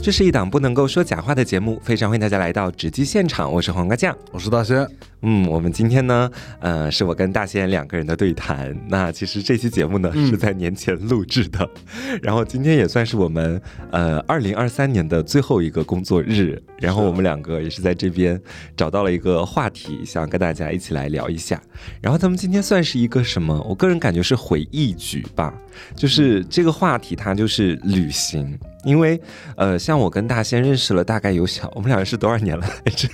这是一档不能够说假话的节目，非常欢迎大家来到直击现场，我是黄瓜酱。我是大仙，嗯，我们今天呢，呃，是我跟大仙两个人的对谈。那其实这期节目呢、嗯是在年前录制的，然后今天也算是我们呃二零二三年的最后一个工作日，然后我们两个也是在这边找到了一个话题，想跟大家一起来聊一下。然后咱们今天算是一个什么？我个人感觉是回忆局吧，就是这个话题它就是旅行。因为，呃，像我跟大仙认识了大概有小，我们俩是多少年了来着？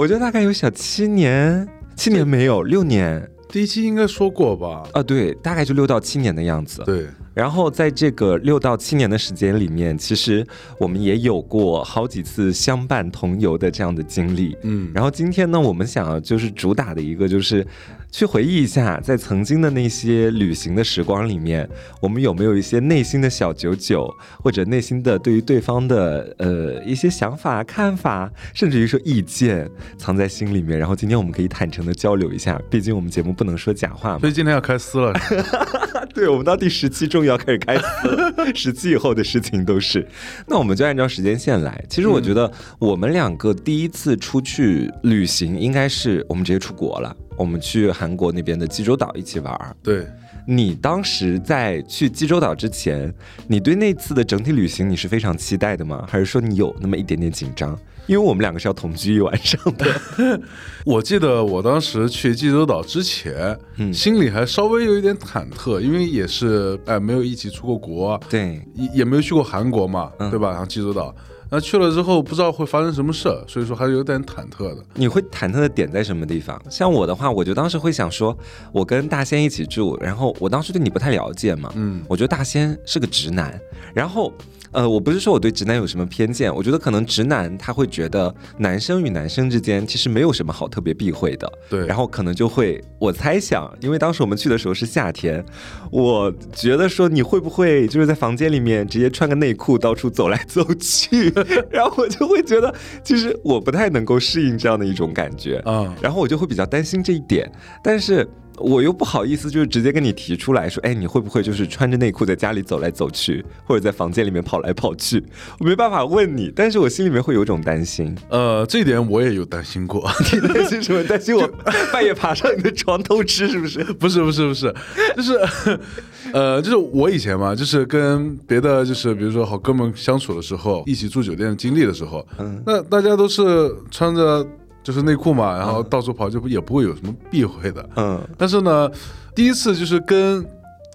我觉得大概有小七年，七年没有，六年第一期应该说过吧？啊，对，大概就六到七年的样子。对，然后在这个六到七年的时间里面，其实我们也有过好几次相伴同游的这样的经历。嗯，然后今天呢，我们想要就是主打的一个就是去回忆一下，在曾经的那些旅行的时光里面，我们有没有一些内心的小九九，或者内心的对于对方的呃一些想法、看法，甚至于说意见藏在心里面。然后今天我们可以坦诚的交流一下，毕竟我们节目不能说假话嘛所。以今天要开撕了，对，我们到第十期终于要开始开撕了，十七以后的事情都是。那我们就按照时间线来。其实我觉得我们两个第一次出去旅行，应该是我们直接出国了。我们去韩国那边的济州岛一起玩儿。对，你当时在去济州岛之前，你对那次的整体旅行你是非常期待的吗？还是说你有那么一点点紧张？因为我们两个是要同居一晚上的。我记得我当时去济州岛之前，嗯心里还稍微有一点忐忑，因为也是哎没有一起出过国，对，也也没有去过韩国嘛，嗯对吧？然后济州岛，那去了之后不知道会发生什么事儿，所以说还是有点忐忑的。你会忐忑的点在什么地方？像我的话，我就当时会想说，我跟大仙一起住，然后我当时对你不太了解嘛，嗯，我觉得大仙是个直男，然后。呃，我不是说我对直男有什么偏见，我觉得可能直男他会觉得男生与男生之间其实没有什么好特别避讳的，对，然后可能就会，我猜想，因为当时我们去的时候是夏天，我觉得说你会不会就是在房间里面直接穿个内裤到处走来走去，然后我就会觉得，其实我不太能够适应这样的一种感觉，嗯、然后我就会比较担心这一点，但是。我又不好意思，就是直接跟你提出来说，哎，你会不会就是穿着内裤在家里走来走去，或者在房间里面跑来跑去？我没办法问你，但是我心里面会有一种担心。呃，这一点我也有担心过。你担心什么？担心我半夜爬上你的床偷吃是不是？不是不是不是，就是，呃，就是我以前嘛，就是跟别的就是比如说好哥们相处的时候，一起住酒店经历的时候，嗯那大家都是穿着就是内裤嘛，然后到处跑，就不也不会有什么避讳的。嗯但是呢，第一次就是跟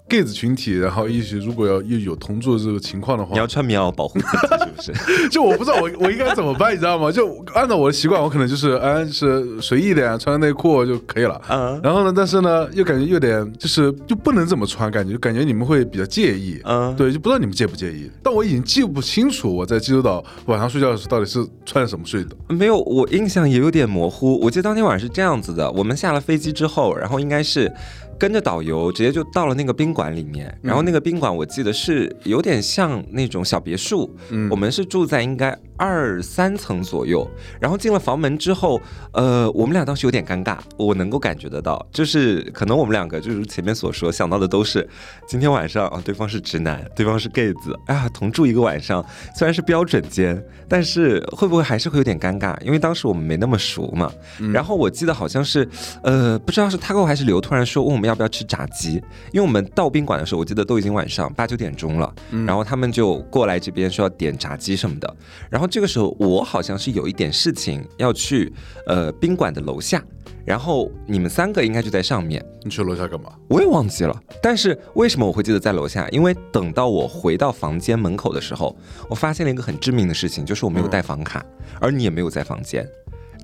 gay 子群体，然后一起如果要又有同住的这个情况的话你，要穿棉袄保护自己，是不是？就我不知道我我应该怎么办，你知道吗？就按照我的习惯，我可能就是哎，就是随意一点，穿个内裤就可以了。嗯然后呢，但是呢，又感觉有点就是就不能这么穿，感觉就感觉你们会比较介意。嗯，对，就不知道你们介不介意。但我已经记不清楚我在济州岛晚上睡觉的时候到底是穿什么睡的。没有，我印象也有点模糊。我记得当天晚上是这样子的：我们下了飞机之后，然后应该是跟着导游直接就到了那个宾馆里面。然后那个宾馆我记得是有点像那种小别墅，嗯我们是住在应该二三层左右。然后进了房门之后，呃，我们俩当时有点尴尬，我能够感觉得到，就是可能我们两个就是前面所说想到的都是今天晚上啊，对方是直男，对方是 gay 子，哎呀，同住一个晚上，虽然是标准间，但是会不会还是会有点尴尬？因为当时我们没那么熟嘛。然后我记得好像是，呃，不知道是他跟我还是刘突然说问我们要不要吃炸鸡，因为我们到宾馆的时候，我记得都已经晚上八九点钟了，然后他们就过来这边说要点炸鸡什么的。然后这个时候我好像是有一点事情要去，呃，宾馆的楼下。然后你们三个应该就在上面，你去楼下干嘛？我也忘记了。但是为什么我会记得在楼下？因为等到我回到房间门口的时候，我发现了一个很致命的事情，就是我没有带房卡，而你也没有在房间。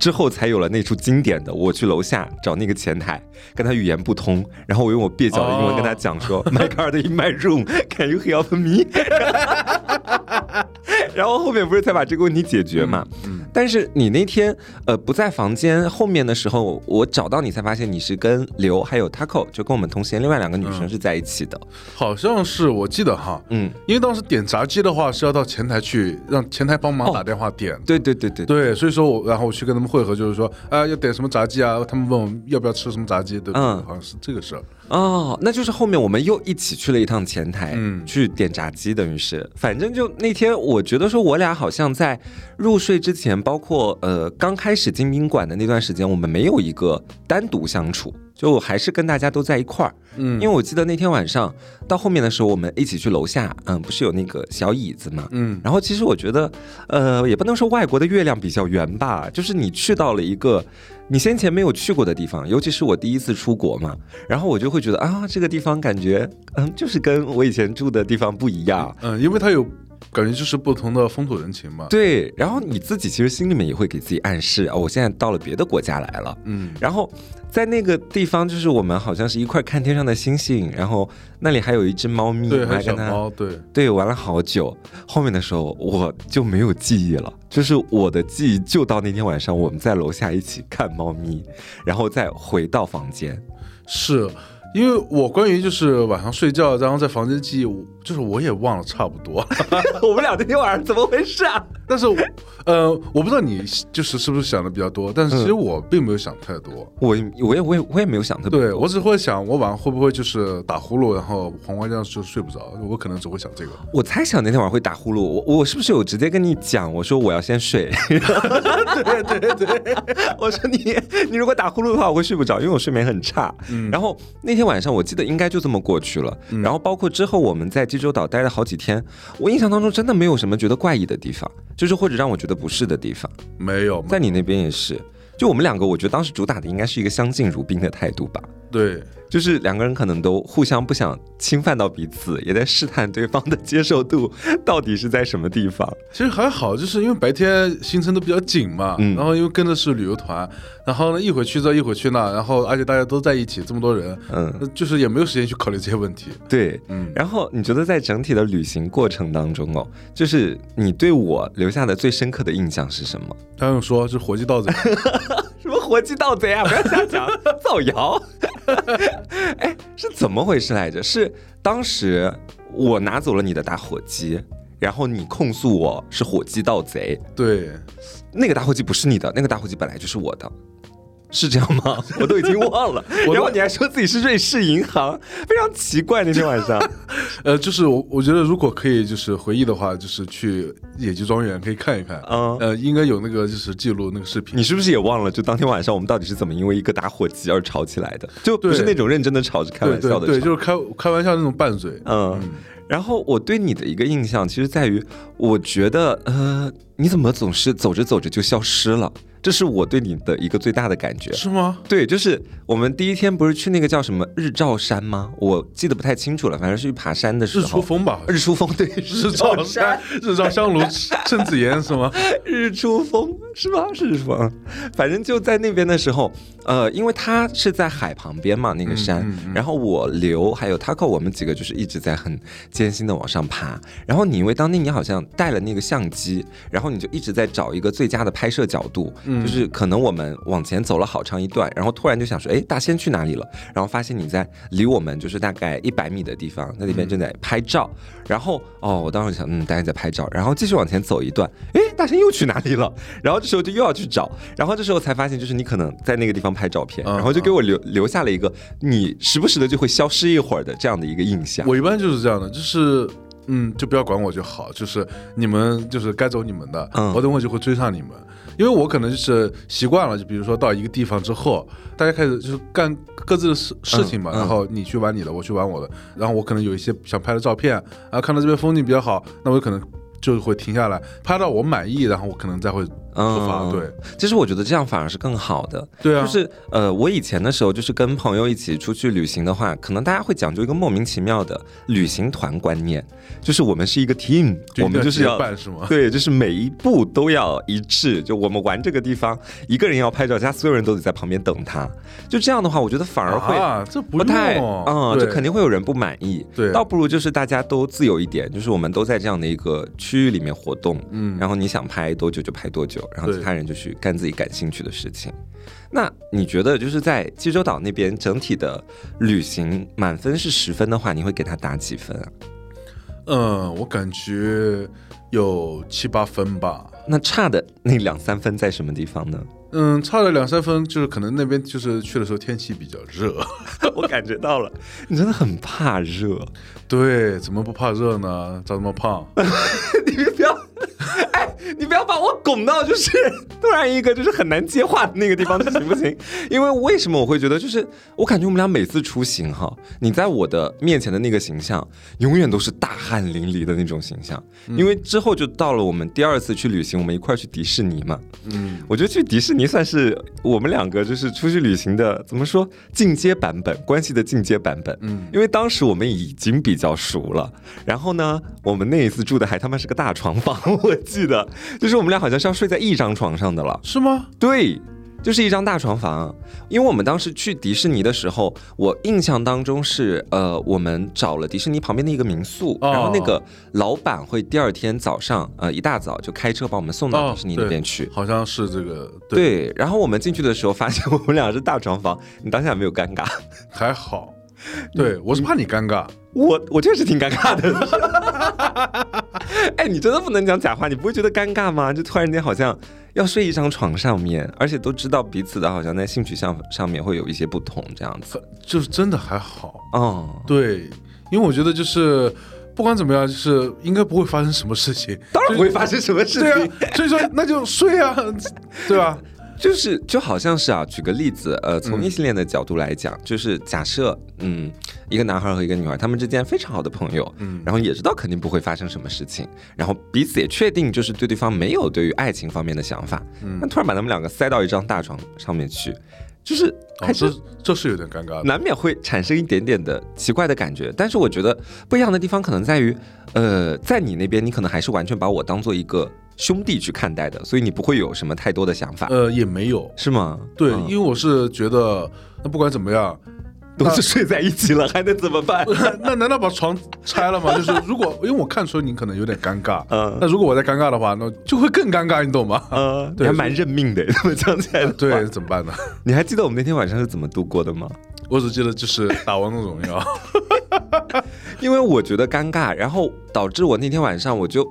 之后才有了那出经典的，我去楼下找那个前台，跟他语言不通，然后我用我蹩脚的英文跟他讲说、m y card in my room, can you help me？然后后面不是才把这个问题解决嘛？嗯但是你那天呃不在房间后面的时候，我找到你才发现你是跟刘还有 Taco，就跟我们同行另外两个女生是在一起的。好像是我记得哈，嗯，因为当时点炸鸡的话是要到前台去让前台帮忙哦打电话点。对对对对对，所以说我然后我去跟他们会合，就是说啊、要点什么炸鸡啊，他们问我要不要吃什么炸鸡，对，嗯好像是这个事儿。哦，那就是后面我们又一起去了一趟前台，嗯。去点炸鸡，等于是，反正就那天，我觉得说我俩好像在入睡之前，包括呃刚开始进宾馆的那段时间，我们没有一个单独相处，就还是跟大家都在一块儿。嗯因为我记得那天晚上到后面的时候，我们一起去楼下，嗯，不是有那个小椅子嘛，嗯然后其实我觉得，呃，也不能说外国的月亮比较圆吧，就是你去到了一个你先前没有去过的地方，尤其是我第一次出国嘛，然后我就会觉得啊，这个地方感觉，嗯，就是跟我以前住的地方不一样。嗯，因为它有感觉就是不同的风土人情嘛。对，然后你自己其实心里面也会给自己暗示啊，我现在到了别的国家来了，嗯然后在那个地方，就是我们好像是一块看天上的星星，然后那里还有一只猫咪，对，还跟它小猫，对，对，玩了好久，后面的时候我就没有记忆了，就是我的记忆就到那天晚上我们在楼下一起看猫咪，然后再回到房间。是因为我关于就是晚上睡觉，然后在房间记忆，我就是我也忘了差不多。我们俩那天晚上怎么回事啊？但是，呃，我不知道你就是是不是想的比较多，但是其实我并没有想太多。我我也我也我也没有想特别多。对我只会想，我晚上会不会就是打呼噜，然后黄瓜酱就睡不着，我可能只会想这个。我猜想那天晚上会打呼噜，我我是不是有直接跟你讲，我说我要先睡？对对对，我说你你如果打呼噜的话，我会睡不着，因为我睡眠很差。然后那天晚上我记得应该就这么过去了。然后包括之后我们在济州岛待了好几天，我印象当中真的没有什么觉得怪异的地方，就是或者让我觉得不适的地方。没有，在你那边也是，就我们两个，我觉得当时主打的应该是一个相敬如宾的态度吧。对，就是两个人可能都互相不想侵犯到彼此，也在试探对方的接受度到底是在什么地方。其实还好，就是因为白天行程都比较紧嘛，嗯然后因为跟的是旅游团，然后呢一会儿去这一会儿去那，然后而且大家都在一起，这么多人，嗯，呃就是也没有时间去考虑这些问题。对。嗯，然后你觉得在整体的旅行过程当中哦，就是你对我留下的最深刻的印象是什么？他又说是活鸡盗贼，什么活鸡盗贼啊！不要瞎讲，造谣。哎，是怎么回事来着？是当时我拿走了你的打火机，然后你控诉我是火机盗贼。对，那个打火机不是你的，那个打火机本来就是我的。是这样吗？我都已经忘了。然后你还说自己是瑞士银行，非常奇怪。那天晚上，呃，就是我我觉得如果可以就是回忆的话，就是去野鸡庄园可以看一看，嗯呃，应该有那个就是记录那个视频。你是不是也忘了？就当天晚上我们到底是怎么因为一个打火机而吵起来的？就不是那种认真的吵，是开玩笑的对，就是开开玩笑那种拌嘴。嗯，然后我对你的一个印象，其实在于，我觉得，呃，你怎么总是走着走着就消失了？这是我对你的一个最大的感觉。是吗？对，就是我们第一天不是去那个叫什么日照山吗？我记得不太清楚了，反正是去爬山的时候日。出峰吧，日出峰，对，日照山，日照香炉，陈子妍是吗？日出峰是吗？是日出峰，反正就在那边的时候，呃，因为它是在海旁边嘛，那个山，嗯嗯然后我刘还有 Taco，我们几个就是一直在很艰辛的往上爬。然后你因为当天你好像带了那个相机，然后你就一直在找一个最佳的拍摄角度，嗯就是可能我们往前走了好长一段，然后突然就想说，哎，大仙去哪里了？然后发现你在离我们就是大概一百米的地方，那里边正在拍照。然后哦，我当时想，嗯，大家在拍照，然后继续往前走一段，哎，大仙又去哪里了？然后这时候就又要去找，然后这时候才发现，就是你可能在那个地方拍照片，嗯然后就给我留留下了一个你时不时的就会消失一会儿的这样的一个印象。我一般就是这样的，就是嗯，就不要管我就好，就是你们就是该走你们的，嗯。我等会就会追上你们，因为我可能就是习惯了，就比如说到一个地方之后，大家开始就是干各自的事事情嘛，嗯然后你去玩你的，我去玩我的，然后我可能有一些想拍的照片，然后看到这边风景比较好，那我可能就会停下来拍到我满意，然后我可能再会出发，对其实我觉得这样反而是更好的。对啊，就是呃，我以前的时候，就是跟朋友一起出去旅行的话，可能大家会讲究一个莫名其妙的旅行团观念，就是我们是一个 team，我们就是要？对，就是每一步都要一致。就我们玩这个地方，一个人要拍照，其他所有人都得在旁边等他。就这样的话，我觉得反而会啊，这不不太，用嗯，对就肯定会有人不满意。对倒不如就是大家都自由一点，就是我们都在这样的一个区域里面活动，嗯然后你想拍多久就拍多久，然后其他人就去干自己感兴趣的事情。那你觉得就是在济州岛那边整体的旅行满分是十分的话，你会给他打几分啊？嗯，我感觉有七八分吧。那差的那两三分在什么地方呢？嗯，差了两三分，就是可能那边就是去的时候天气比较热，我感觉到了，你真的很怕热。对，怎么不怕热呢？长这么胖，你不要。哎，你不要把我拱到就是 突然一个就是很难接话的那个地方，行不行？因为为什么我会觉得就是我感觉我们俩每次出行哈，你在我的面前的那个形象永远都是大汗淋漓的那种形象。因为之后就到了我们第二次去旅行，我们一块去迪士尼嘛。嗯，我觉得去迪士尼算是我们两个就是出去旅行的怎么说进阶版本关系的进阶版本。嗯，因为当时我们已经比较熟了，然后呢，我们那一次住的还他妈是个大床房，我记得。就是我们俩好像是要睡在一张床上的了，是吗？对，就是一张大床房。因为我们当时去迪士尼的时候，我印象当中是，呃，我们找了迪士尼旁边的一个民宿，然后那个老板会第二天早上，呃，一大早就开车把我们送到迪士尼那边去，好像是这个。对，然后我们进去的时候发现我们俩是大床房，你当下没有尴尬？还好。对，我是怕你尴尬，我我确实挺尴尬的。哎，你真的不能讲假话，你不会觉得尴尬吗？就突然间好像要睡一张床上面，而且都知道彼此的，好像在性取向上面会有一些不同，这样子，就是真的还好。啊，对，因为我觉得就是不管怎么样，就是应该不会发生什么事情，当然不会发生什么事情。对啊，所以说那就睡啊，对吧？就是就好像是啊，举个例子，呃，从异性恋的角度来讲，就是假设，嗯，一个男孩和一个女孩，他们之间非常好的朋友，嗯，然后也知道肯定不会发生什么事情，然后彼此也确定就是对对方没有对于爱情方面的想法，嗯，那突然把他们两个塞到一张大床上面去，就是还是这是有点尴尬，难免会产生一点点的奇怪的感觉。但是我觉得不一样的地方可能在于，呃，在你那边，你可能还是完全把我当做一个。兄弟去看待的，所以你不会有什么太多的想法。呃，也没有，是吗？对，因为我是觉得，那不管怎么样，都是睡在一起了，还能怎么办？那难道把床拆了吗？就是如果，因为我看出你可能有点尴尬，嗯，那如果我在尴尬的话，那就会更尴尬，你懂吗？嗯，对还蛮认命的，这么讲起来，对，怎么办呢？你还记得我们那天晚上是怎么度过的吗？我只记得就是打王者荣耀，因为我觉得尴尬，然后导致我那天晚上我就。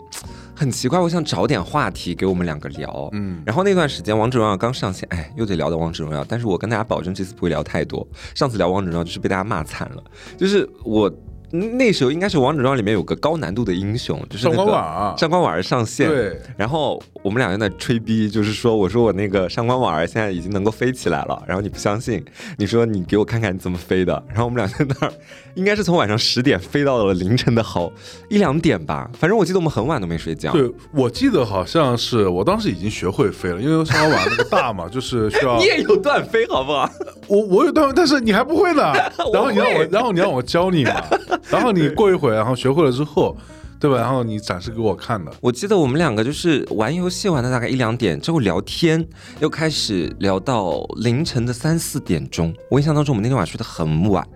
很奇怪，我想找点话题给我们两个聊，嗯，然后那段时间王者荣耀刚上线，哎，又得聊到王者荣耀，但是我跟大家保证这次不会聊太多，上次聊王者荣耀就是被大家骂惨了，就是我。那时候应该是王者荣耀里面有个高难度的英雄，就是上官婉儿，上官婉儿上线。对，然后我们俩在那吹逼，就是说，我说我那个上官婉儿现在已经能够飞起来了，然后你不相信，你说你给我看看你怎么飞的。然后我们俩在那儿，应该是从晚上十点飞到了凌晨的好一两点吧，反正我记得我们很晚都没睡觉。对，我记得好像是我当时已经学会飞了，因为上官婉儿那个大嘛，就是需要 你也有段飞，好不好？我我有段，但是你还不会呢。然后你让我，然后你让我教你嘛。然后你过一会儿，然后学会了之后，对吧？然后你展示给我看的。我记得我们两个就是玩游戏玩到大概一两点之后聊天，又开始聊到凌晨的三四点钟。我印象当中，我们那天晚上睡得很晚，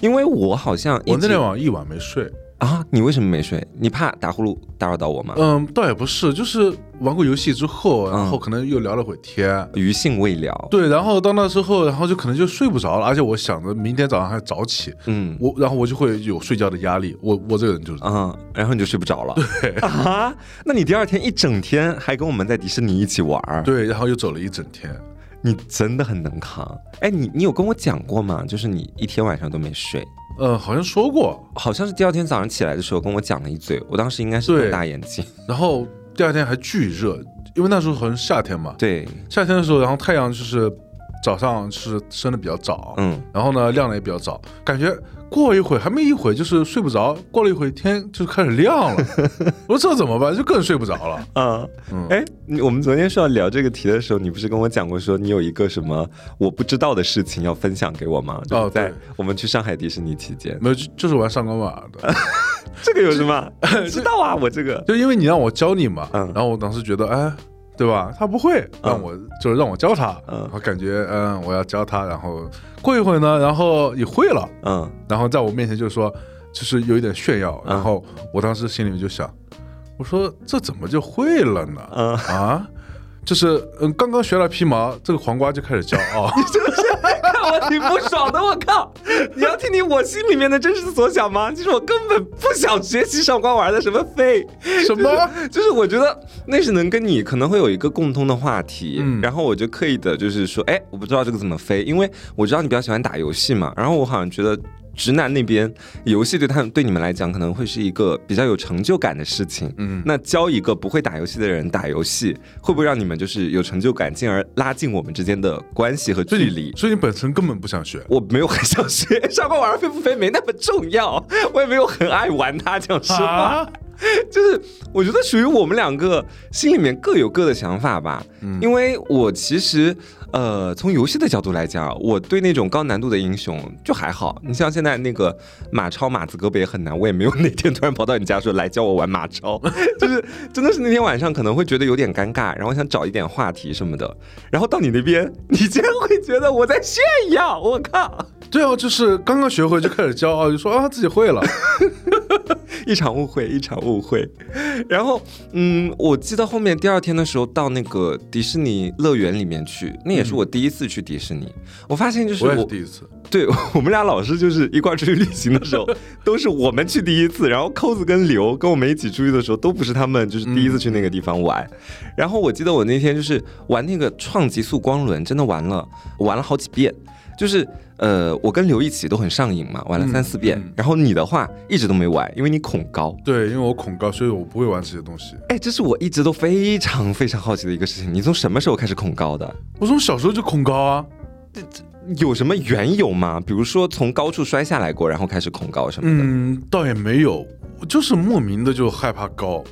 因为我好像我那天晚上一晚没睡。啊，你为什么没睡？你怕打呼噜打扰到我吗？嗯，倒也不是，就是玩过游戏之后，然后可能又聊了会天，余兴未了。对，然后到那之后，然后就可能就睡不着了，而且我想着明天早上还要早起，嗯，我然后我就会有睡觉的压力。我我这个人就是，嗯，然后你就睡不着了。对啊，那你第二天一整天还跟我们在迪士尼一起玩对，然后又走了一整天，你真的很能扛。哎，你你有跟我讲过吗？就是你一天晚上都没睡。呃，好像说过，好像是第二天早上起来的时候跟我讲了一嘴，我当时应该是瞪大眼睛，然后第二天还巨热，因为那时候好像夏天嘛，对，夏天的时候，然后太阳就是早上是升的比较早，嗯，然后呢亮的也比较早，感觉。过一会还没一会就是睡不着，过了一会天就开始亮了。我说这怎么办？就更睡不着了。嗯，哎，我们昨天是要聊这个题的时候，你不是跟我讲过说你有一个什么我不知道的事情要分享给我吗？哦，在我们去上海迪士尼期间，没有，就是玩上官婉儿的。这个有什么？知道啊，我这个就因为你让我教你嘛。嗯，然后我当时觉得，哎。对吧？他不会让我，就是让我教他。嗯，我感觉，嗯，我要教他。然后过一会儿呢，然后也会了。嗯，然后在我面前就说，就是有一点炫耀。然后我当时心里面就想，我说这怎么就会了呢？嗯啊，就是嗯，刚刚学了皮毛，这个黄瓜就开始骄傲。你是不是？看我挺不爽的。我靠！你要听听我心里面的真实所想吗？就是我根本不想学习上官玩的什么飞，什么？就是我觉得那是能跟你可能会有一个共通的话题，然后我就刻意的就是说，哎，我不知道这个怎么飞，因为我知道你比较喜欢打游戏嘛，然后我好像觉得。直男那边游戏对他们对你们来讲可能会是一个比较有成就感的事情，嗯，那教一个不会打游戏的人打游戏，会不会让你们就是有成就感，进而拉近我们之间的关系和距离？所以你本身根本不想学，我没有很想学，上官玩飞不飞没那么重要，我也没有很爱玩它，讲实话。就是我觉得属于我们两个心里面各有各的想法吧，嗯。因为我其实呃从游戏的角度来讲，我对那种高难度的英雄就还好。你像现在那个马超马子胳膊也很难，我也没有哪天突然跑到你家说来教我玩马超，就是真的是那天晚上可能会觉得有点尴尬，然后想找一点话题什么的，然后到你那边，你竟然会觉得我在炫耀，我靠！对啊，就是刚刚学会就开始骄傲，就说啊自己会了，一场误会，一场误会。然后，嗯，我记得后面第二天的时候到那个迪士尼乐园里面去，那也是我第一次去迪士尼。我发现就是我也是第一次，对 我们俩老是就是一块出去旅行的时候，都是我们去第一次，然后扣子跟刘跟我们一起出去的时候，都不是他们就是第一次去那个地方玩。然后我记得我那天就是玩那个创极速光轮，真的玩了玩了好几遍。就是呃，我跟刘一起都很上瘾嘛，玩了三四遍。然后你的话一直都没玩，因为你恐高。对，因为我恐高，所以我不会玩这些东西。哎，这是我一直都非常非常好奇的一个事情。你从什么时候开始恐高的？我从小时候就恐高啊。这这有什么缘由吗？比如说从高处摔下来过，然后开始恐高什么的？嗯，倒也没有，我就是莫名的就害怕高。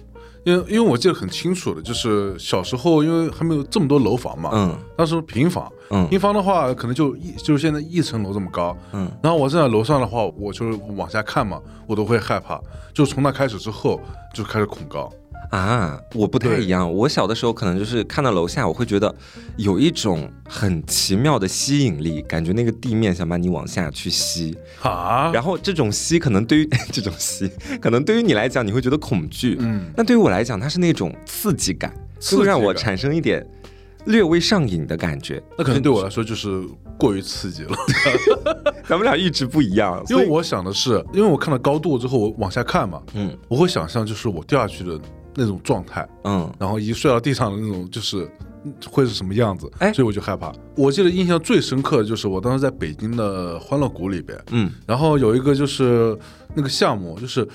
因为因为我记得很清楚的，就是小时候因为还没有这么多楼房嘛，嗯，当时平房，嗯，平房的话可能就一就是现在一层楼这么高，嗯，然后我站在楼上的话，我就往下看嘛，我都会害怕，就从那开始之后就开始恐高。啊，我不太一样。我小的时候可能就是看到楼下，我会觉得有一种很奇妙的吸引力，感觉那个地面想把你往下去吸啊。然后这种吸可能对于 这种吸，可能对于你来讲你会觉得恐惧，嗯。那对于我来讲，它是那种刺激感，会让我产生一点略微上瘾的感觉。那可能对我来说就是过于刺激了。咱们俩一直不一样，因为我想的是，因为我看到高度之后，我往下看嘛，嗯，我会想象就是我掉下去的。那种状态，嗯，然后一睡到地上的那种，就是会是什么样子？哎，所以我就害怕。我记得印象最深刻的就是我当时在北京的欢乐谷里边，嗯，然后有一个就是那个项目，就是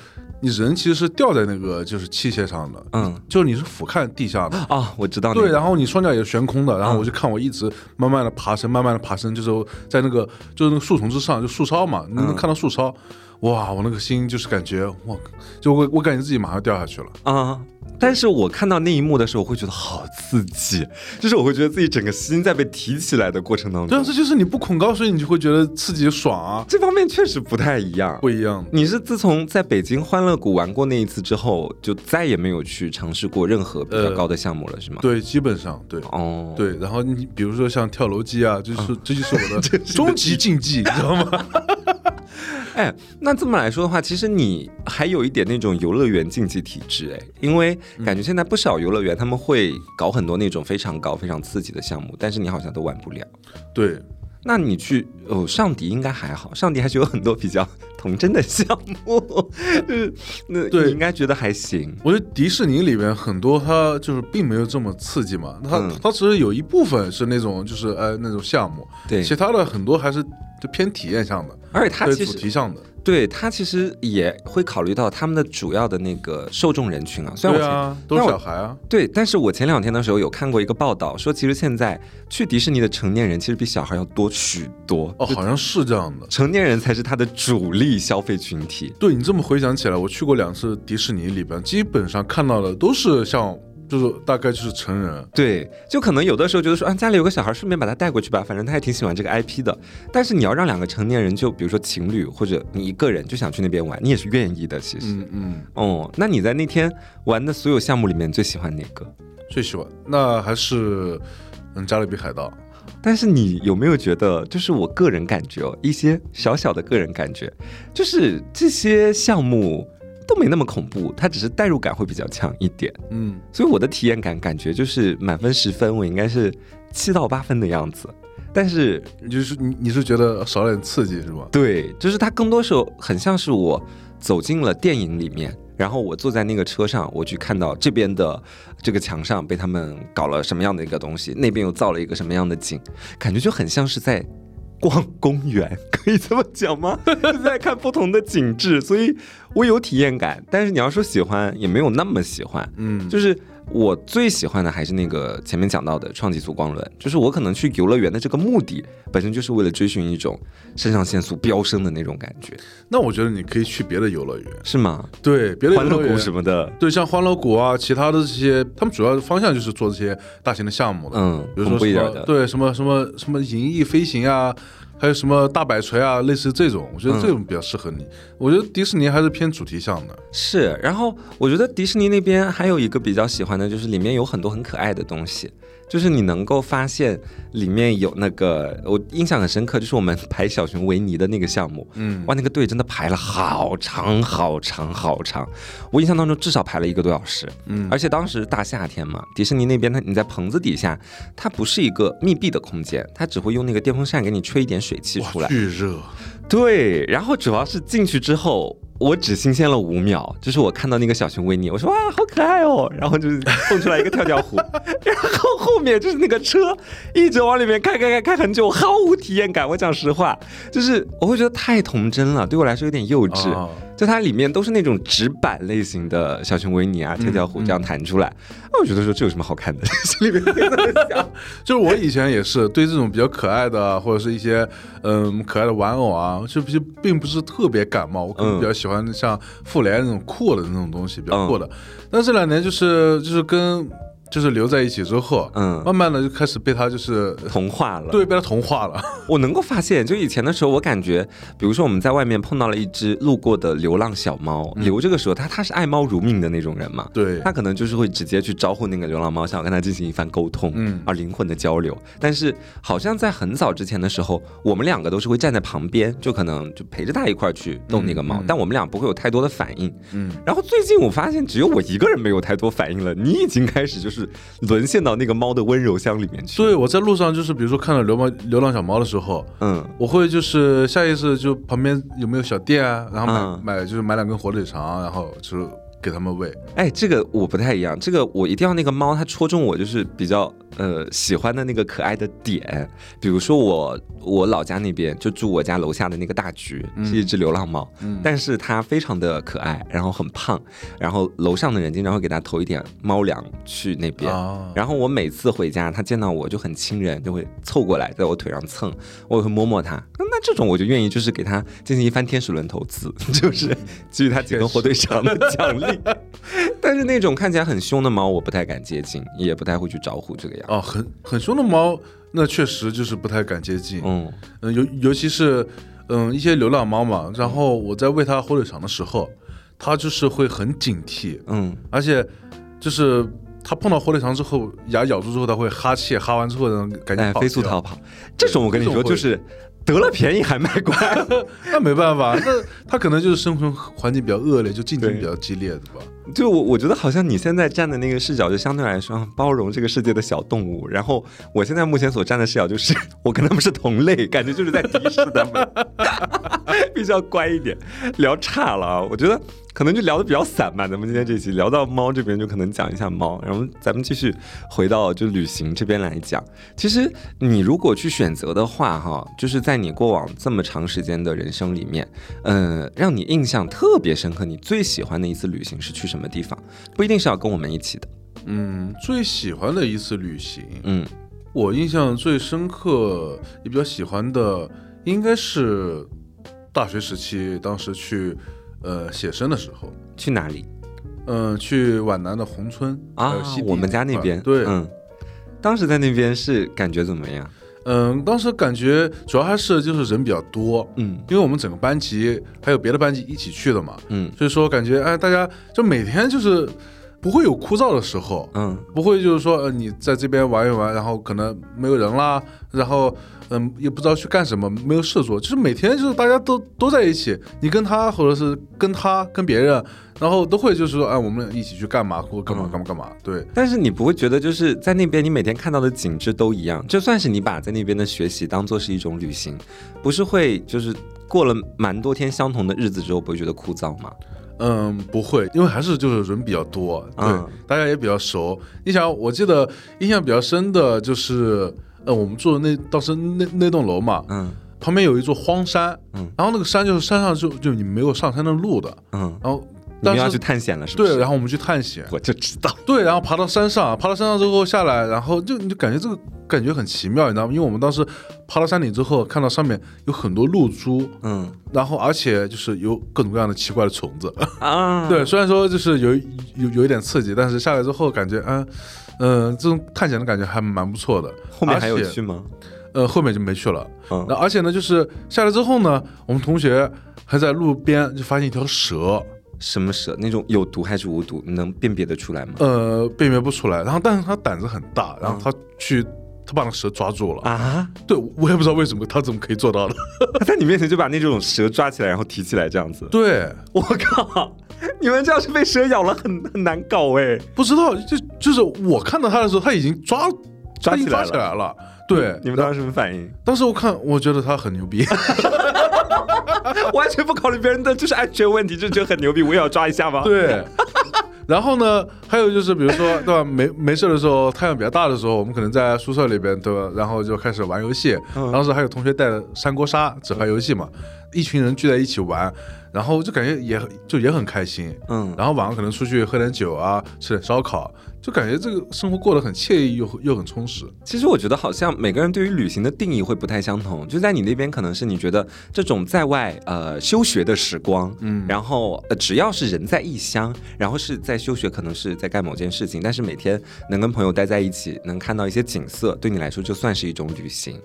你人其实是吊在那个就是器械上的，嗯，就是你是俯瞰地下的啊，我知道。对，然后你双脚也是悬空的，然后我就看我一直慢慢的爬升，慢慢的爬升，就是在那个就是那个树丛之上，就树梢嘛，你能看到树梢。哇，我那个心就是感觉，我就我我感觉自己马上掉下去了啊！但是我看到那一幕的时候，我会觉得好刺激，就是我会觉得自己整个心在被提起来的过程当中。对啊，这就是你不恐高，所以你就会觉得刺激爽啊！这方面确实不太一样，不一样。你是自从在北京欢乐谷玩过那一次之后，就再也没有去尝试过任何比较高的项目了，是吗？对，基本上对。哦，对。然后你比如说像跳楼机啊，就是这就是我的 终极竞技，你知道吗？哎，那这么来说的话，其实你还有一点那种游乐园竞技体质哎，因为感觉现在不少游乐园他们会搞很多那种非常高、非常刺激的项目，但是你好像都玩不了。对，那你去哦，上迪应该还好，上迪还是有很多比较童真的项目，就是那对，应该觉得还行。我觉得迪士尼里面很多它就是并没有这么刺激嘛，它它只是有一部分是那种就是呃那种项目，对，其他的很多还是就偏体验向的。而且它其实主题上的，对它其实也会考虑到他们的主要的那个受众人群啊。虽然我都是小孩啊。对，但是我前两天的时候有看过一个报道，说其实现在去迪士尼的成年人其实比小孩要多许多。哦，好像是这样的，成年人才是他的主力消费群体。对你这么回想起来，我去过两次迪士尼里边，基本上看到的都是像。就是大概就是成人，对，就可能有的时候觉得说啊，家里有个小孩，顺便把他带过去吧，反正他也挺喜欢这个 IP 的。但是你要让两个成年人，就比如说情侣或者你一个人就想去那边玩，你也是愿意的。其实，嗯嗯，哦，那你在那天玩的所有项目里面最喜欢哪个？最喜欢那还是嗯加勒比海盗。但是你有没有觉得，就是我个人感觉哦，一些小小的个人感觉，就是这些项目。都没那么恐怖，它只是代入感会比较强一点。嗯，所以我的体验感感觉就是满分十分，我应该是七到八分的样子。但是你就是你你是觉得少点刺激是吗？对，就是它更多时候很像是我走进了电影里面，然后我坐在那个车上，我去看到这边的这个墙上被他们搞了什么样的一个东西，那边又造了一个什么样的景，感觉就很像是在。逛公园 可以这么讲吗？在看不同的景致，所以我有体验感。但是你要说喜欢，也没有那么喜欢。嗯，就是我最喜欢的还是那个前面讲到的创极速光轮。就是我可能去游乐园的这个目的，本身就是为了追寻一种肾上腺素飙升的那种感觉。那我觉得你可以去别的游乐园，是吗？对，别的欢乐谷什么的，对，像欢乐谷啊，其他的这些，他们主要方向就是做这些大型的项目的。嗯，比如说什么，对，什么什么什么银翼飞行啊。还有什么大摆锤啊，类似这种，我觉得这种比较适合你。我觉得迪士尼还是偏主题向的。是，然后我觉得迪士尼那边还有一个比较喜欢的，就是里面有很多很可爱的东西。就是你能够发现里面有那个，我印象很深刻，就是我们排小熊维尼的那个项目，嗯，哇，那个队真的排了好长好长好长，我印象当中至少排了一个多小时，嗯，而且当时大夏天嘛，迪士尼那边它你在棚子底下，它不是一个密闭的空间，它只会用那个电风扇给你吹一点水汽出来，巨热，对，然后主要是进去之后。我只新鲜了五秒，就是我看到那个小熊维尼，我说哇，好可爱哦，然后就是蹦出来一个跳跳虎，然后后面就是那个车一直往里面开开开开很久，毫无体验感。我讲实话，就是我会觉得太童真了，对我来说有点幼稚。就它里面都是那种纸板类型的小熊维尼啊、跳跳虎这样弹出来，那我觉得说这有什么好看的？心里面想，就是我以前也是对这种比较可爱的或者是一些嗯可爱的玩偶啊，就不并不是特别感冒，我可能比较喜欢像复联那种酷的那种东西，比较酷的。但这两年就是就是跟。就是留在一起之后，嗯，慢慢的就开始被他就是同化了，对，被他同化了。我能够发现，就以前的时候，我感觉，比如说我们在外面碰到了一只路过的流浪小猫，刘这个时候他他是爱猫如命的那种人嘛，对，他可能就是会直接去招呼那个流浪猫，想要跟他进行一番沟通，嗯，而灵魂的交流。但是好像在很早之前的时候，我们两个都是会站在旁边，就可能就陪着他一块儿去逗那个猫，但我们俩不会有太多的反应，嗯。然后最近我发现，只有我一个人没有太多反应了，你已经开始就是。是沦陷到那个猫的温柔乡里面去。对，我在路上就是，比如说看到流氓流浪小猫的时候，嗯，我会就是下意识就旁边有没有小店啊，然后买买就是买两根火腿肠，然后就给他们喂。哎，这个我不太一样，这个我一定要那个猫它戳中我，就是比较。呃，喜欢的那个可爱的点，比如说我我老家那边就住我家楼下的那个大橘，是一只流浪猫，但是它非常的可爱，然后很胖，然后楼上的人经常会给它投一点猫粮去那边，然后我每次回家，它见到我就很亲人，就会凑过来在我腿上蹭，我也会摸摸它，那这种我就愿意就是给它进行一番天使轮投资，就是给予它几根火腿肠的奖励，但是那种看起来很凶的猫，我不太敢接近，也不太会去招呼这个样。哦，很很凶的猫，那确实就是不太敢接近。嗯嗯，尤尤其是嗯一些流浪猫嘛，然后我在喂它火腿肠的时候，它就是会很警惕。嗯，而且就是它碰到火腿肠之后，牙咬住之后，它会哈气，哈完之后呢，赶紧飞速逃跑。这种我跟你说就是。得了便宜还卖乖，那没办法，那它可能就是生存环境比较恶劣，就竞争比较激烈的吧。就我我觉得好像你现在站的那个视角，就相对来说包容这个世界的小动物。然后我现在目前所站的视角，就是我跟他们是同类，感觉就是在敌视他们，比较乖一点。聊差了啊，我觉得。可能就聊的比较散吧，咱们今天这期聊到猫这边，就可能讲一下猫，然后咱们继续回到就旅行这边来讲。其实你如果去选择的话，哈，就是在你过往这么长时间的人生里面，嗯，让你印象特别深刻，你最喜欢的一次旅行是去什么地方？不一定是要跟我们一起的。嗯，最喜欢的一次旅行，嗯，我印象最深刻也比较喜欢的，应该是大学时期，当时去。呃，写生的时候去哪里？嗯，去皖南的宏村啊，我们家那边。对，嗯，当时在那边是感觉怎么样？嗯，当时感觉主要还是就是人比较多，嗯，因为我们整个班级还有别的班级一起去的嘛，嗯，所以说感觉哎，大家就每天就是。不会有枯燥的时候，嗯，不会就是说，呃，你在这边玩一玩，然后可能没有人啦，然后，嗯，也不知道去干什么，没有事做，就是每天就是大家都都在一起，你跟他或者是跟他跟别人，然后都会就是说，哎，我们一起去干嘛或干嘛干嘛干嘛，对。但是你不会觉得就是在那边你每天看到的景致都一样，就算是你把在那边的学习当做是一种旅行，不是会就是过了蛮多天相同的日子之后，不会觉得枯燥吗？嗯，不会，因为还是就是人比较多，对，大家也比较熟。你想，我记得印象比较深的就是，呃，我们住的那当时那那栋楼嘛，嗯，旁边有一座荒山，嗯，然后那个山就是山上就就你没有上山的路的，嗯，然后。你们要去探险了，是吧？对，然后我们去探险，我就知道。对，然后爬到山上，爬到山上之后下来，然后就你就感觉这个感觉很奇妙，你知道吗？因为我们当时爬到山顶之后，看到上面有很多露珠，嗯，然后而且就是有各种各样的奇怪的虫子啊。对，虽然说就是有有有一点刺激，但是下来之后感觉，嗯嗯，这种探险的感觉还蛮不错的。后面还有去吗？呃，后面就没去了。嗯，那而且呢，就是下来之后呢，我们同学还在路边就发现一条蛇。什么蛇？那种有毒还是无毒？你能辨别得出来吗？呃，辨别不出来。然后，但是他胆子很大，然后他去，他把那蛇抓住了啊！对，我也不知道为什么，他怎么可以做到的？他在你面前就把那种蛇抓起来，然后提起来这样子。对，我靠！你们这样是被蛇咬了，很很难搞哎。不知道，就就是我看到他的时候，他已经抓抓起来了。对，你们当时什么反应？当时我看，我觉得他很牛逼。完全不考虑别人的就是安全问题，就觉得很牛逼，我也要抓一下吗？对。然后呢，还有就是，比如说，对吧？没没事的时候，太阳比较大的时候，我们可能在宿舍里边，对吧？然后就开始玩游戏。当时还有同学带着三国杀纸牌游戏嘛，一群人聚在一起玩。然后就感觉也就也很开心，嗯，然后晚上可能出去喝点酒啊，吃点烧烤，就感觉这个生活过得很惬意又又很充实。其实我觉得好像每个人对于旅行的定义会不太相同。就在你那边可能是你觉得这种在外呃休学的时光，嗯，然后呃只要是人在异乡，然后是在休学，可能是在干某件事情，但是每天能跟朋友待在一起，能看到一些景色，对你来说就算是一种旅行。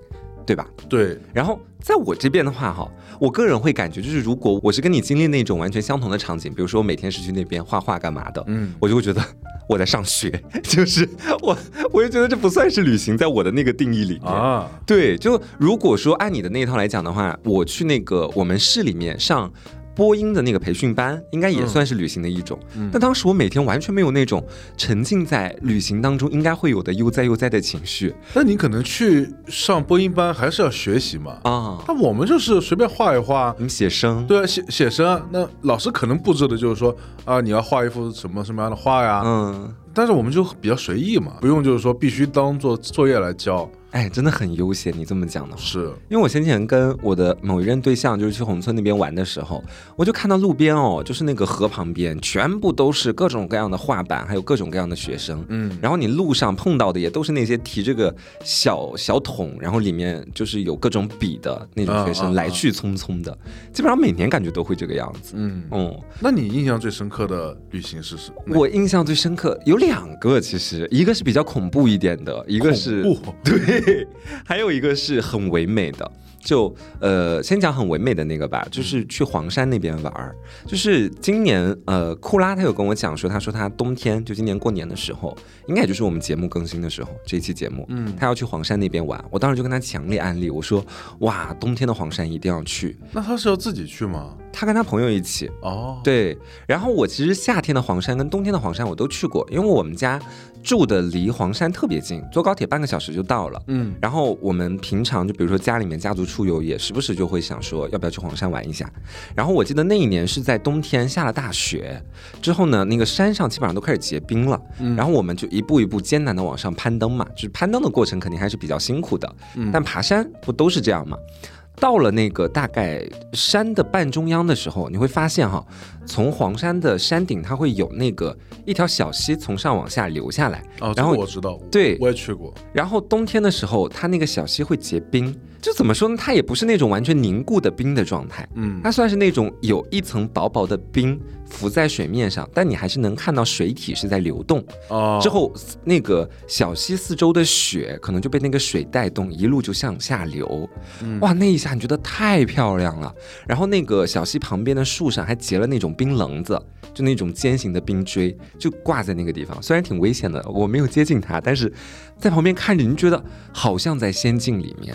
对吧？对。然后在我这边的话，哈，我个人会感觉，就是如果我是跟你经历那种完全相同的场景，比如说我每天是去那边画画干嘛的，嗯，我就会觉得我在上学，就是我，我就觉得这不算是旅行，在我的那个定义里面啊。对，就如果说按你的那一套来讲的话，我去那个我们市里面上。播音的那个培训班应该也算是旅行的一种，但当时我每天完全没有那种沉浸在旅行当中应该会有的悠哉悠哉的情绪。那你可能去上播音班还是要学习嘛？啊，那我们就是随便画一画，你写生，对啊，写写生。那老师可能布置的就是说啊，你要画一幅什么什么样的画呀？嗯，但是我们就比较随意嘛，不用就是说必须当做作业来教。哎，真的很悠闲。你这么讲的话，是因为我先前跟我的某一任对象，就是去宏村那边玩的时候，我就看到路边哦，就是那个河旁边，全部都是各种各样的画板，还有各种各样的学生。嗯，然后你路上碰到的也都是那些提这个小小桶，然后里面就是有各种笔的那种学生，来去匆匆的，基本上每年感觉都会这个样子。嗯哦，那你印象最深刻的旅行是什么？我印象最深刻有两个，其实一个是比较恐怖一点的，一个是对。还有一个是很唯美的。就呃，先讲很唯美的那个吧，就是去黄山那边玩儿。就是今年呃，库拉他有跟我讲说，他说他冬天就今年过年的时候，应该也就是我们节目更新的时候，这一期节目，嗯，他要去黄山那边玩。我当时就跟他强烈安利，我说哇，冬天的黄山一定要去。那他是要自己去吗？他跟他朋友一起。哦，对。然后我其实夏天的黄山跟冬天的黄山我都去过，因为我们家住的离黄山特别近，坐高铁半个小时就到了。嗯。然后我们平常就比如说家里面家族。出游也时不时就会想说要不要去黄山玩一下，然后我记得那一年是在冬天下了大雪之后呢，那个山上基本上都开始结冰了，然后我们就一步一步艰难的往上攀登嘛，就是攀登的过程肯定还是比较辛苦的，嗯但爬山不都是这样吗？到了那个大概山的半中央的时候，你会发现哈，从黄山的山顶它会有那个一条小溪从上往下流下来，哦，然后我知道，对，我也去过。然后冬天的时候，它那个小溪会结冰，就怎么说呢？它也不是那种完全凝固的冰的状态，嗯，它算是那种有一层薄薄的冰浮在水面上，但你还是能看到水体是在流动。哦，之后那个小溪四周的雪可能就被那个水带动，一路就向下流。哇，那一下你觉得太漂亮了。然后那个小溪旁边的树上还结了那种冰棱子，就那种尖形的冰锥，就挂在那个地方。虽然挺危险的，我没有接近它，但是在旁边看着，你觉得好像在仙境里面。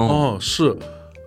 哦，是，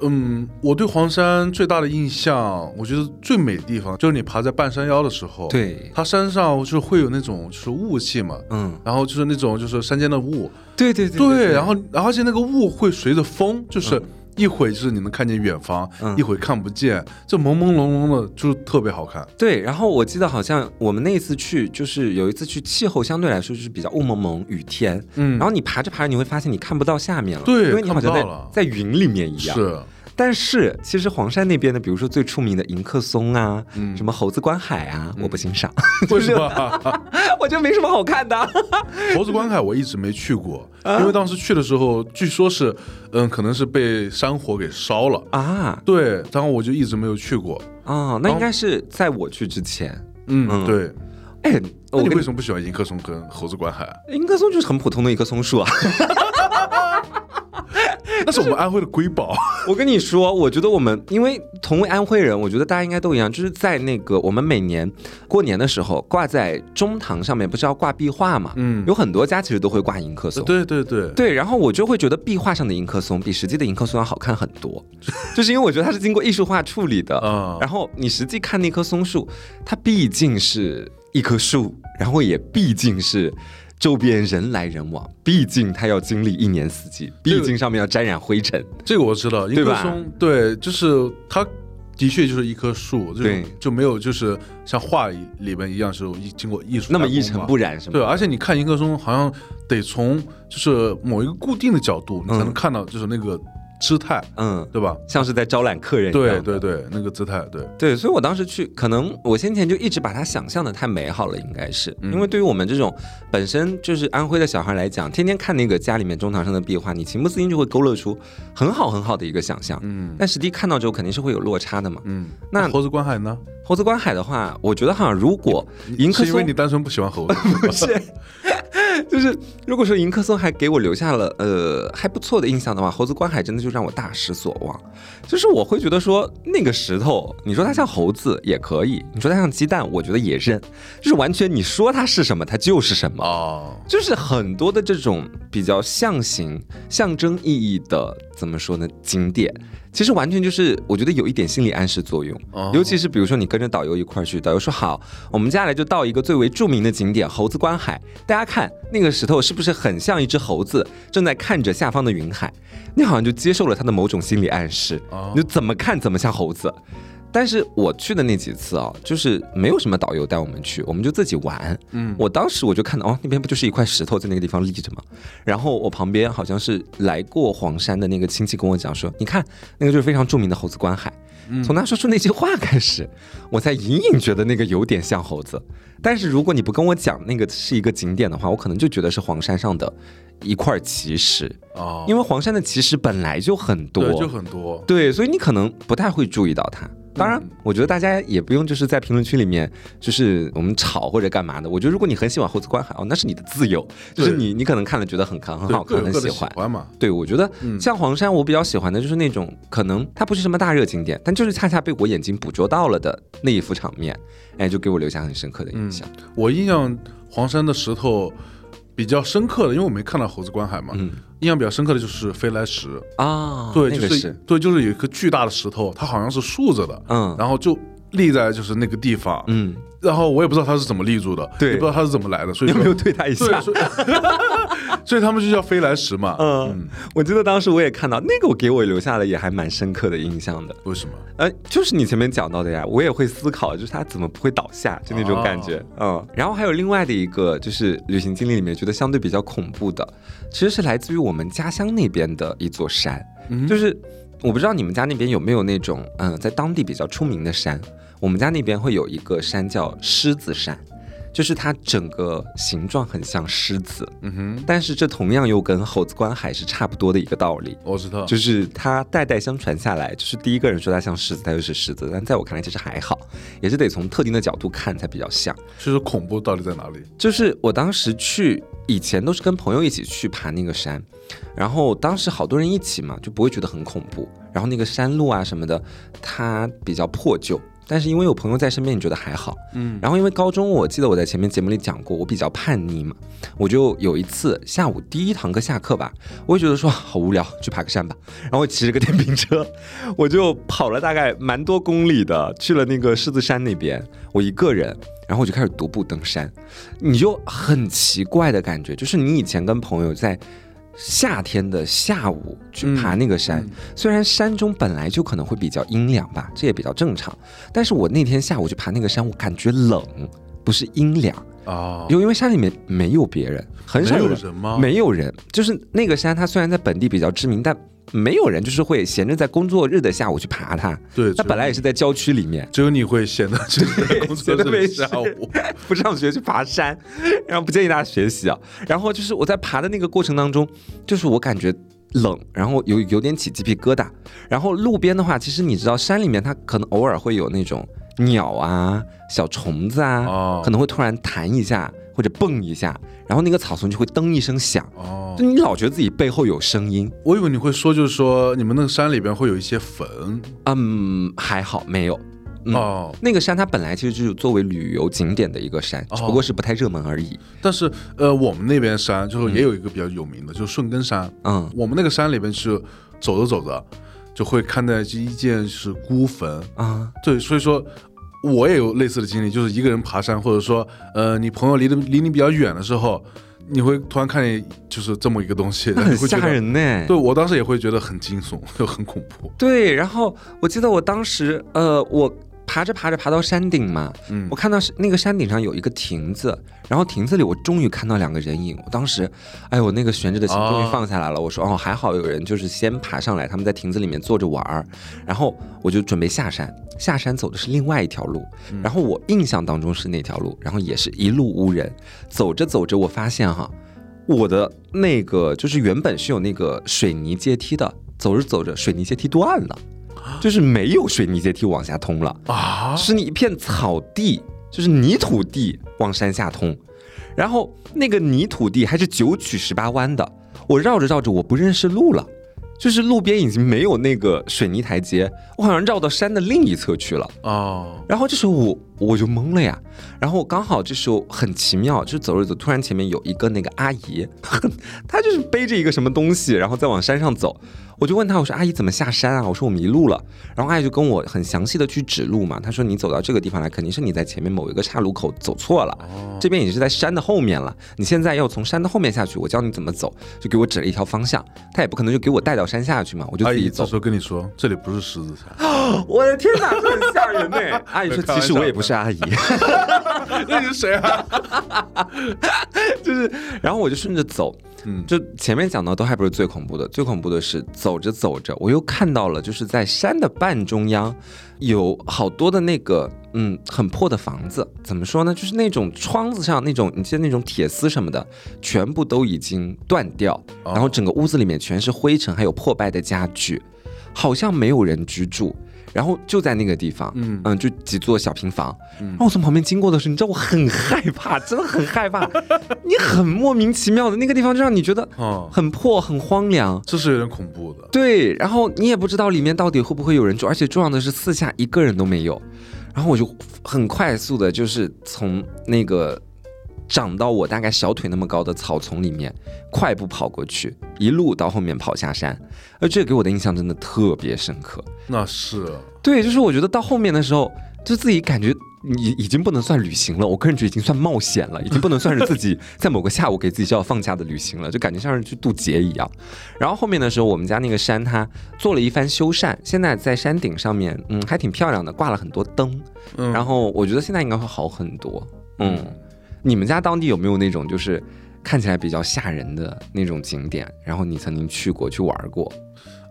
嗯，我对黄山最大的印象，我觉得最美的地方就是你爬在半山腰的时候，对，它山上就是会有那种就是雾气嘛，嗯，然后就是那种就是山间的雾，对对对，对，然后而且那个雾会随着风，就是。一会就是你能看见远方，一会看不见，就朦朦胧胧的，就是特别好看。对，然后我记得好像我们那一次去，就是有一次去，气候相对来说就是比较雾蒙蒙、雨天。嗯，然后你爬着爬着，你会发现你看不到下面了，对，因为你好像在在云里面一样。是。但是其实黄山那边的，比如说最出名的迎客松啊，什么猴子观海啊，我不欣赏。为什么？我觉得没什么好看的。猴子观海我一直没去过，因为当时去的时候，据说是，嗯，可能是被山火给烧了啊。对，然后我就一直没有去过。啊，那应该是在我去之前。嗯，对。哎，那你为什么不喜欢迎客松跟猴子观海？迎客松就是很普通的一棵松树啊。那是我们安徽的瑰宝。我跟你说，我觉得我们因为同为安徽人，我觉得大家应该都一样，就是在那个我们每年过年的时候，挂在中堂上面不是要挂壁画嘛？嗯，有很多家其实都会挂迎客松。对对对对，然后我就会觉得壁画上的迎客松比实际的迎客松要好看很多，就是因为我觉得它是经过艺术化处理的。嗯，然后你实际看那棵松树，它毕竟是一棵树，然后也毕竟是。周边人来人往，毕竟它要经历一年四季，毕竟上面要沾染灰尘。这个我知道，一棵松，对，就是它的确就是一棵树，对，就没有就是像画里边一样是经过艺术那么一尘不染，是吗？对，而且你看一棵松，好像得从就是某一个固定的角度，你才能看到就是那个。姿态，嗯，对吧？像是在招揽客人一样。对对对，那个姿态，对对。所以我当时去，可能我先前就一直把它想象的太美好了，应该是因为对于我们这种本身就是安徽的小孩来讲，天天看那个家里面中堂上的壁画，你情不自禁就会勾勒出很好很好的一个想象。嗯。但实际看到之后，肯定是会有落差的嘛。嗯。那猴子观海呢？猴子观海的话，我觉得好像，如果迎客松，因为你单纯不喜欢猴子，不是。就是如果说迎客松还给我留下了呃还不错的印象的话，猴子观海真的就让我大失所望。就是我会觉得说那个石头，你说它像猴子也可以，你说它像鸡蛋，我觉得也认。就是完全你说它是什么，它就是什么。哦，就是很多的这种比较象形、象征意义的，怎么说呢？景点。其实完全就是，我觉得有一点心理暗示作用，尤其是比如说你跟着导游一块儿去，导游说好，我们接下来就到一个最为著名的景点猴子观海，大家看那个石头是不是很像一只猴子正在看着下方的云海？你好像就接受了他的某种心理暗示，你怎么看怎么像猴子。但是我去的那几次啊，就是没有什么导游带我们去，我们就自己玩。嗯，我当时我就看到哦，那边不就是一块石头在那个地方立着吗？然后我旁边好像是来过黄山的那个亲戚跟我讲说，你看那个就是非常著名的猴子观海。从他说出那句话开始，我才隐隐觉得那个有点像猴子。但是如果你不跟我讲那个是一个景点的话，我可能就觉得是黄山上的一块奇石哦，因为黄山的奇石本来就很多，就很多，对，所以你可能不太会注意到它。当然，我觉得大家也不用就是在评论区里面就是我们吵或者干嘛的。我觉得如果你很喜欢猴子观海哦，那是你的自由，就是你你可能看了觉得很看很好看很喜欢嘛。对，我觉得像黄山，我比较喜欢的就是那种可能它不是什么大热景点，但就是恰恰被我眼睛捕捉到了的那一幅场面，哎，就给我留下很深刻的印象。我印象黄山的石头。比较深刻的，因为我没看到猴子观海嘛，印象比较深刻的就是飞来石。啊，对，就是。对，就是有一颗巨大的石头，它好像是竖着的，嗯，然后就立在就是那个地方，嗯。然后我也不知道他是怎么立住的，对，也不知道他是怎么来的，所以没有推他一下，所以他们就叫飞来石嘛。嗯，我记得当时我也看到那个，我给我留下了也还蛮深刻的印象的。为什么？呃，就是你前面讲到的呀，我也会思考，就是他怎么不会倒下，就那种感觉。嗯，然后还有另外的一个，就是旅行经历里面觉得相对比较恐怖的，其实是来自于我们家乡那边的一座山，就是我不知道你们家那边有没有那种嗯，在当地比较出名的山。我们家那边会有一个山叫狮子山，就是它整个形状很像狮子，嗯哼，但是这同样又跟猴子观海是差不多的一个道理。我知道，就是它代代相传下来，就是第一个人说它像狮子，它就是狮子，但在我看来其实还好，也是得从特定的角度看才比较像。就是恐怖到底在哪里？就是我当时去以前都是跟朋友一起去爬那个山，然后当时好多人一起嘛，就不会觉得很恐怖。然后那个山路啊什么的，它比较破旧。但是因为有朋友在身边，你觉得还好，嗯。然后因为高中，我记得我在前面节目里讲过，我比较叛逆嘛，我就有一次下午第一堂课下课吧，我就觉得说好无聊，去爬个山吧。然后我骑着个电瓶车，我就跑了大概蛮多公里的，去了那个狮子山那边，我一个人，然后我就开始独步登山。你就很奇怪的感觉，就是你以前跟朋友在。夏天的下午去爬那个山，虽然山中本来就可能会比较阴凉吧，这也比较正常。但是我那天下午去爬那个山，我感觉冷，不是阴凉啊，就因为山里面没有别人，很少有人吗？没有人，就是那个山，它虽然在本地比较知名，但。没有人就是会闲着在工作日的下午去爬它。对，它本来也是在郊区里面。只有你会闲着在工作日下午不上学去爬山，然后不建议大家学习啊。然后就是我在爬的那个过程当中，就是我感觉冷，然后有有点起鸡皮疙瘩。然后路边的话，其实你知道山里面它可能偶尔会有那种鸟啊、小虫子啊，可能会突然弹一下。或者蹦一下，然后那个草丛就会噔一声响。哦，就你老觉得自己背后有声音。我以为你会说，就是说你们那个山里边会有一些坟。嗯，还好没有。哦，那个山它本来其实就是作为旅游景点的一个山，只不过是不太热门而已。但是，呃，我们那边山就是也有一个比较有名的，就是顺根山。嗯，我们那个山里边是走着走着就会看待这一件是孤坟啊。对，所以说。我也有类似的经历，就是一个人爬山，或者说，呃，你朋友离得离你比较远的时候，你会突然看见就是这么一个东西，很吓人呢。对我当时也会觉得很惊悚，就 很恐怖。对，然后我记得我当时，呃，我。爬着爬着爬到山顶嘛，嗯，我看到是那个山顶上有一个亭子，然后亭子里我终于看到两个人影，我当时，哎，我那个悬着的心终于放下来了。我说哦，还好有人就是先爬上来，他们在亭子里面坐着玩儿，然后我就准备下山，下山走的是另外一条路，然后我印象当中是那条路，然后也是一路无人，走着走着我发现哈，我的那个就是原本是有那个水泥阶梯的，走着走着水泥阶梯断了。就是没有水泥阶梯往下通了啊，是你一片草地，就是泥土地往山下通，然后那个泥土地还是九曲十八弯的，我绕着绕着我不认识路了，就是路边已经没有那个水泥台阶，我好像绕到山的另一侧去了哦，然后这时候我我就懵了呀，然后刚好这时候很奇妙，就是走着走，突然前面有一个那个阿姨，她就是背着一个什么东西，然后再往山上走。我就问他，我说阿姨怎么下山啊？我说我迷路了。然后阿姨就跟我很详细的去指路嘛。她说你走到这个地方来，肯定是你在前面某一个岔路口走错了。哦，这边已经是在山的后面了。你现在要从山的后面下去，我教你怎么走，就给我指了一条方向。他也不可能就给我带到山下去嘛，我就自己走。这时候跟你说，这里不是狮子山。我的天哪，这很吓人呢。阿姨说，其实我也不是阿姨。那你是谁啊？就是，然后我就顺着走。嗯，就前面讲到都还不是最恐怖的，最恐怖的是走着走着，我又看到了，就是在山的半中央，有好多的那个嗯很破的房子，怎么说呢？就是那种窗子上那种，你记得那种铁丝什么的，全部都已经断掉，然后整个屋子里面全是灰尘，还有破败的家具，好像没有人居住。然后就在那个地方，嗯嗯，就几座小平房。然后我从旁边经过的时候，你知道我很害怕，真的很害怕。你很莫名其妙的那个地方，就让你觉得很破、很荒凉，这是有点恐怖的。对，然后你也不知道里面到底会不会有人住，而且重要的是四下一个人都没有。然后我就很快速的，就是从那个。长到我大概小腿那么高的草丛里面，快步跑过去，一路到后面跑下山，而这给我的印象真的特别深刻。那是对，就是我觉得到后面的时候，就自己感觉已已经不能算旅行了，我个人觉得已经算冒险了，已经不能算是自己在某个下午给自己就要放假的旅行了，就感觉像是去渡劫一样。然后后面的时候，我们家那个山它做了一番修缮，现在在山顶上面，嗯，还挺漂亮的，挂了很多灯。嗯，然后我觉得现在应该会好很多。嗯。你们家当地有没有那种就是看起来比较吓人的那种景点？然后你曾经去过去玩过？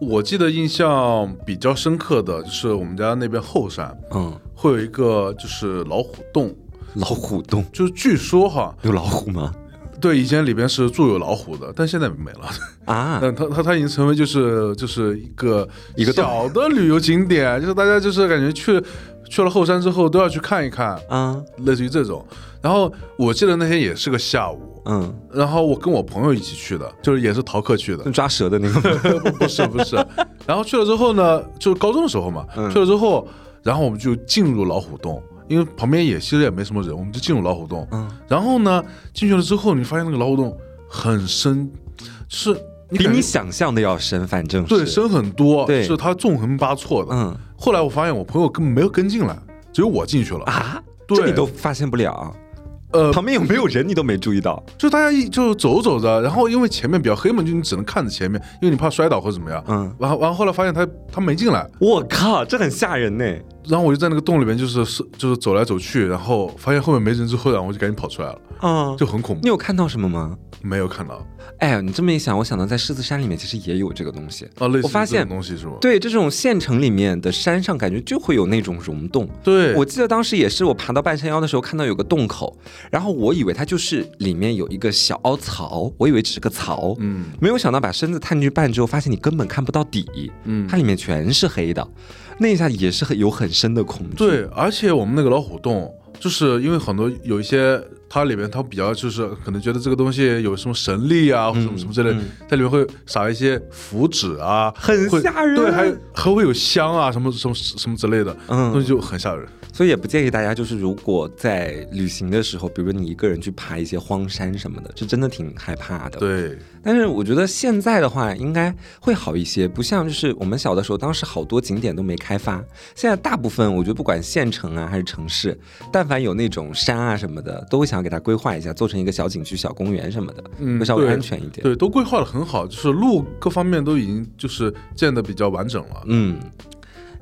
我记得印象比较深刻的就是我们家那边后山，嗯，会有一个就是老虎洞，老虎洞就是据说哈，有老虎吗？对，以前里边是住有老虎的，但现在没了啊。但它它它已经成为就是就是一个一个小的旅游景点，就是大家就是感觉去去了后山之后都要去看一看啊，类似于这种。然后我记得那天也是个下午，嗯，然后我跟我朋友一起去的，就是也是逃课去的，抓蛇的那个 不是不是。然后去了之后呢，就是高中的时候嘛，去了之后，然后我们就进入老虎洞。因为旁边也其实也没什么人，我们就进入老虎洞。嗯，然后呢，进去了之后，你发现那个老虎洞很深，是比你想象的要深，反正对深很多，对，是它纵横八错的。嗯，后来我发现我朋友根本没有跟进来，只有我进去了啊，这你都发现不了。呃，旁边有没有人你都没注意到，就大家一就走走着，然后因为前面比较黑嘛，就你只能看着前面，因为你怕摔倒或者怎么样。嗯，然后完后来发现他他没进来，我靠，这很吓人呢。然后我就在那个洞里面，就是是就是走来走去，然后发现后面没人之后，然后我就赶紧跑出来了。嗯，就很恐怖。你有看到什么吗？没有看到。哎，你这么一想，我想到在狮子山里面其实也有这个东西啊。我发现东西是吗？对，这种县城里面的山上，感觉就会有那种溶洞。对，我记得当时也是我爬到半山腰的时候，看到有个洞口，然后我以为它就是里面有一个小凹槽，我以为只是个槽，嗯，没有想到把身子探进去半之后，发现你根本看不到底，嗯，它里面全是黑的，那一下也是很有很深的恐惧。对，而且我们那个老虎洞，就是因为很多有一些。它里面它比较就是可能觉得这个东西有什么神力啊，或什么什么之类，在里面会撒一些符纸啊，很吓人。对，还还会有香啊，什么什么什么之类的，嗯，东西就很吓人。所以也不建议大家，就是如果在旅行的时候，比如说你一个人去爬一些荒山什么的，是真的挺害怕的。对。但是我觉得现在的话应该会好一些，不像就是我们小的时候，当时好多景点都没开发。现在大部分我觉得不管县城啊还是城市，但凡有那种山啊什么的，都会想要给它规划一下，做成一个小景区、小公园什么的，会稍微安全一点。对，都规划的很好，就是路各方面都已经就是建的比较完整了。嗯。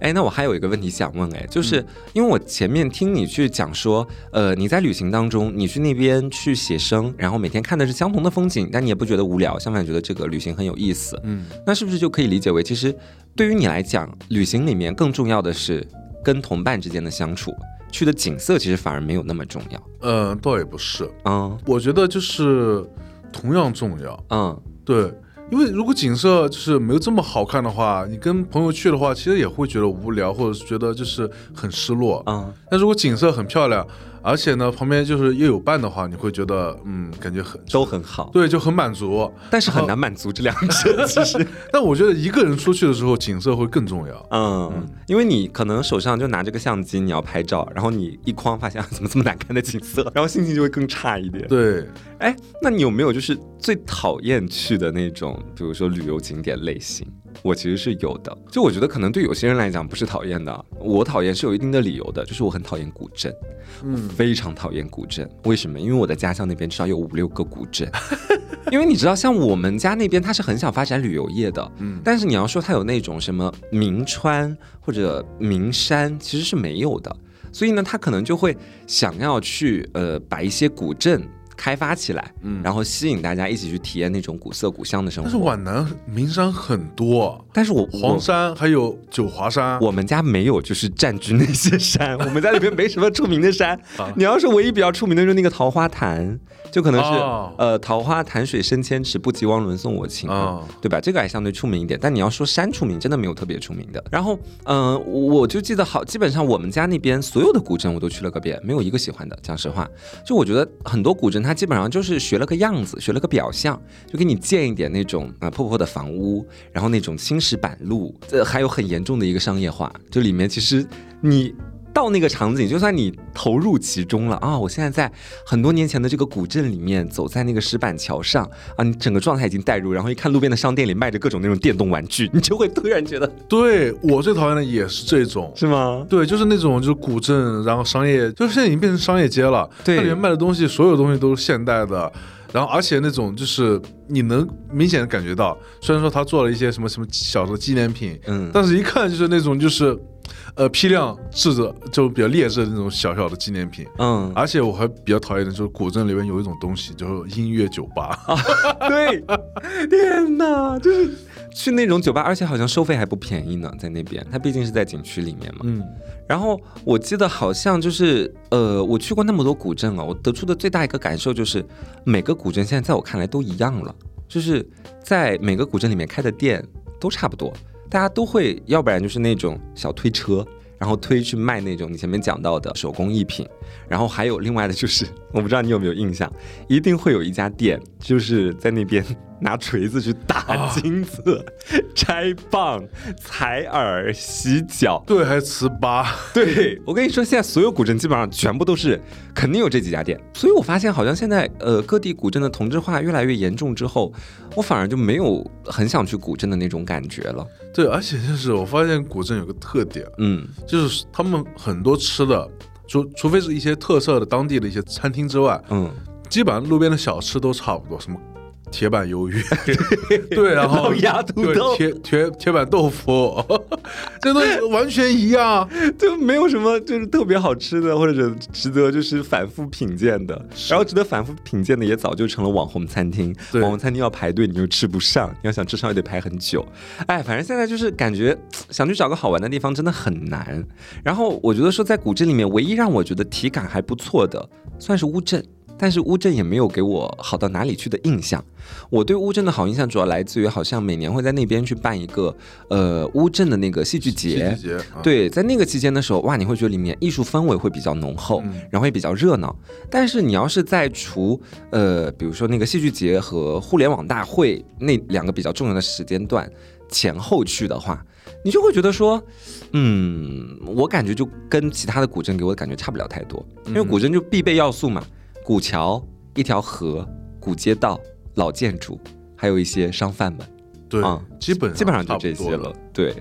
哎，那我还有一个问题想问，哎，就是因为我前面听你去讲说，呃，你在旅行当中，你去那边去写生，然后每天看的是相同的风景，但你也不觉得无聊，相反觉得这个旅行很有意思。嗯，那是不是就可以理解为，其实对于你来讲，旅行里面更重要的是跟同伴之间的相处，去的景色其实反而没有那么重要。嗯，倒也不是，嗯，我觉得就是同样重要。嗯，对。因为如果景色就是没有这么好看的话，你跟朋友去的话，其实也会觉得无聊，或者是觉得就是很失落。嗯，但如果景色很漂亮。而且呢，旁边就是又有伴的话，你会觉得嗯，感觉很都很好，对，就很满足。但是很难满足这两者，其实。但我觉得一个人出去的时候，景色会更重要。嗯，因为你可能手上就拿着个相机，你要拍照，然后你一框发现怎么这么难看的景色，然后心情就会更差一点。对，哎，那你有没有就是最讨厌去的那种，比如说旅游景点类型？我其实是有的，就我觉得可能对有些人来讲不是讨厌的，我讨厌是有一定的理由的，就是我很讨厌古镇，嗯，非常讨厌古镇。为什么？因为我的家乡那边至少有五六个古镇，因为你知道，像我们家那边他是很想发展旅游业的，嗯，但是你要说他有那种什么名川或者名山，其实是没有的，所以呢，他可能就会想要去呃把一些古镇。开发起来，嗯，然后吸引大家一起去体验那种古色古香的生活。但是皖南名山很多，但是我黄山还有九华山，我们家没有，就是占据那些山，我们家里边没什么出名的山。你要是唯一比较出名的，就是那个桃花潭。就可能是呃，桃花潭水深千尺，不及汪伦送我情，对吧？这个还相对出名一点。但你要说山出名，真的没有特别出名的。然后，嗯，我就记得好，基本上我们家那边所有的古镇我都去了个遍，没有一个喜欢的。讲实话，就我觉得很多古镇它基本上就是学了个样子，学了个表象，就给你建一点那种啊破破的房屋，然后那种青石板路，这还有很严重的一个商业化，就里面其实你。到那个场景，就算你投入其中了啊！我现在在很多年前的这个古镇里面，走在那个石板桥上啊，你整个状态已经带入，然后一看路边的商店里卖着各种那种电动玩具，你就会突然觉得，对我最讨厌的也是这种，是吗？对，就是那种就是古镇，然后商业，就是现在已经变成商业街了，对，它里面卖的东西，所有东西都是现代的，然后而且那种就是你能明显的感觉到，虽然说他做了一些什么什么小的纪念品，嗯，但是一看就是那种就是。呃，批量制的就比较劣质的那种小小的纪念品，嗯，而且我还比较讨厌的就是古镇里面有一种东西，就是音乐酒吧。对，天哪，就是去那种酒吧，而且好像收费还不便宜呢，在那边，它毕竟是在景区里面嘛。嗯。然后我记得好像就是，呃，我去过那么多古镇啊，我得出的最大一个感受就是，每个古镇现在在我看来都一样了，就是在每个古镇里面开的店都差不多，大家都会，要不然就是那种小推车。然后推去卖那种你前面讲到的手工艺品，然后还有另外的就是，我不知道你有没有印象，一定会有一家店，就是在那边拿锤子去打金子、拆棒、采耳、洗脚，对，还糍粑。对我跟你说，现在所有古镇基本上全部都是，肯定有这几家店。所以我发现好像现在呃各地古镇的同质化越来越严重之后，我反而就没有很想去古镇的那种感觉了。对，而且就是我发现古镇有个特点，嗯，就是他们很多吃的，除除非是一些特色的当地的一些餐厅之外，嗯，基本上路边的小吃都差不多，什么。铁板鱿鱼，对，然后鸭土豆，铁铁铁板豆腐，这东西完全一样，就没有什么就是特别好吃的，或者值得就是反复品鉴的。然后值得反复品鉴的也早就成了网红餐厅，网红餐厅要排队你又吃不上，你要想吃上也得排很久。哎，反正现在就是感觉 想去找个好玩的地方真的很难。然后我觉得说在古镇里面，唯一让我觉得体感还不错的，算是乌镇。但是乌镇也没有给我好到哪里去的印象。我对乌镇的好印象主要来自于，好像每年会在那边去办一个呃乌镇的那个戏剧节。对，在那个期间的时候，哇，你会觉得里面艺术氛围会比较浓厚，然后也比较热闹。但是你要是在除呃，比如说那个戏剧节和互联网大会那两个比较重要的时间段前后去的话，你就会觉得说，嗯，我感觉就跟其他的古镇给我的感觉差不了太多，因为古镇就必备要素嘛。古桥、一条河、古街道、老建筑，还有一些商贩们，对，基本基本上就这些了。对，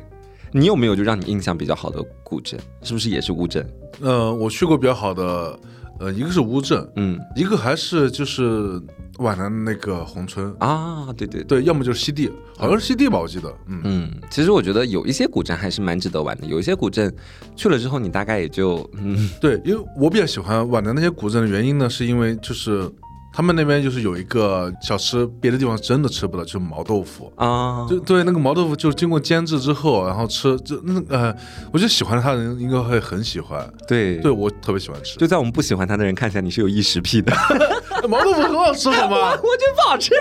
你有没有就让你印象比较好的古镇？是不是也是乌镇？呃，我去过比较好的。呃，一个是乌镇，嗯，一个还是就是皖南那个宏村啊，对对对，要么就是西递，好像是西递吧，我记得，嗯嗯，其实我觉得有一些古镇还是蛮值得玩的，有一些古镇去了之后，你大概也就，嗯，对，因为我比较喜欢皖南那些古镇的原因呢，是因为就是。他们那边就是有一个小吃，别的地方真的吃不到，就是毛豆腐啊。就对那个毛豆腐，就是经过煎制之后，然后吃，就那呃，我觉得喜欢它的人应该会很喜欢。对，对我特别喜欢吃。就在我们不喜欢它的人看起来，你是有异食癖的。毛豆腐很好吃，好吗？我觉得不好吃。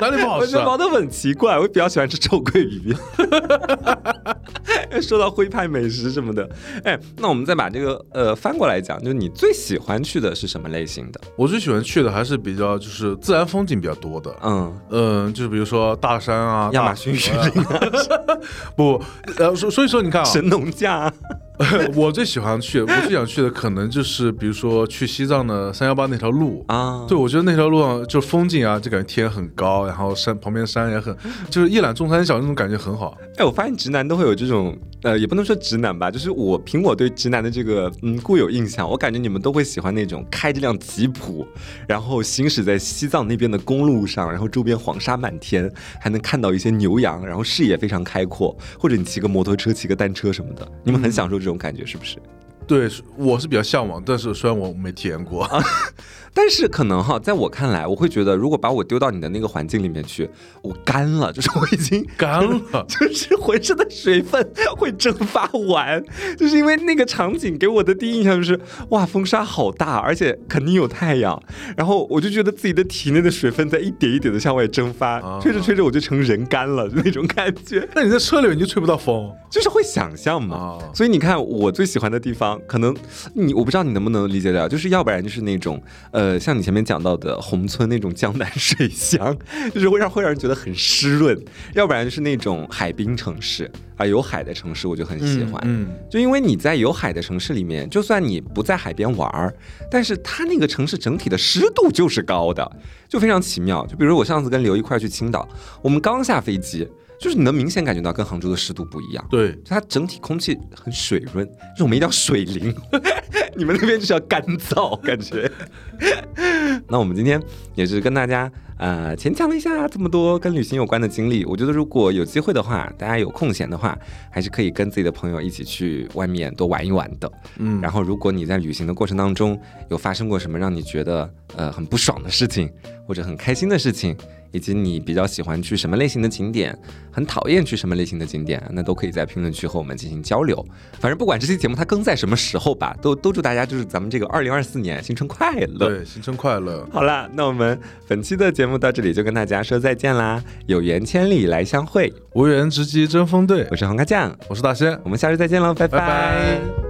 哪里不好吃？我觉得毛豆腐很奇怪，我比较喜欢吃臭鳜鱼。说到徽派美食什么的，哎，那我们再把这个呃翻过来讲，就是你最喜欢去的是什么类型的？我最喜欢去的还是比较就是自然风景比较多的，嗯嗯，就是比如说大山啊，亚马逊雨林，啊 不，呃，所所以说你看啊，神农架。我最喜欢去，我最想去的可能就是，比如说去西藏的三幺八那条路啊。对，我觉得那条路上就风景啊，就感觉天很高，然后山旁边山也很，就是一览众山小那种感觉很好。哎，我发现直男都会有这种，呃，也不能说直男吧，就是我凭我对直男的这个嗯固有印象，我感觉你们都会喜欢那种开着辆吉普，然后行驶在西藏那边的公路上，然后周边黄沙满天，还能看到一些牛羊，然后视野非常开阔，或者你骑个摩托车、骑个单车什么的，你们很享受这。这种感觉是不是？对，我是比较向往，但是虽然我没体验过。但是可能哈，在我看来，我会觉得，如果把我丢到你的那个环境里面去，我干了，就是我已经干了，就是浑身的水分会蒸发完，就是因为那个场景给我的第一印象就是，哇，风沙好大，而且肯定有太阳，然后我就觉得自己的体内的水分在一点一点的向外蒸发，吹着吹着我就成人干了，就那种感觉。那你在车里面就吹不到风，就是会想象嘛。所以你看，我最喜欢的地方，可能你我不知道你能不能理解了，就是要不然就是那种。呃，像你前面讲到的宏村那种江南水乡，就是会让会让人觉得很湿润；要不然就是那种海滨城市啊，有海的城市我就很喜欢。嗯，就因为你在有海的城市里面，就算你不在海边玩儿，但是它那个城市整体的湿度就是高的，就非常奇妙。就比如我上次跟刘一块去青岛，我们刚下飞机。就是你能明显感觉到跟杭州的湿度不一样，对，它整体空气很水润，就是我们一定要水灵，你们那边就是要干燥，感觉。那我们今天也是跟大家呃浅讲了一下这么多跟旅行有关的经历。我觉得如果有机会的话，大家有空闲的话，还是可以跟自己的朋友一起去外面多玩一玩的。嗯，然后如果你在旅行的过程当中有发生过什么让你觉得呃很不爽的事情，或者很开心的事情。以及你比较喜欢去什么类型的景点，很讨厌去什么类型的景点，那都可以在评论区和我们进行交流。反正不管这期节目它更在什么时候吧，都都祝大家就是咱们这个二零二四年新春快乐。对，新春快乐。好啦，那我们本期的节目到这里就跟大家说再见啦！有缘千里来相会，无缘直击争锋队。我是黄瓜酱，我是大仙，我们下期再见喽，拜拜。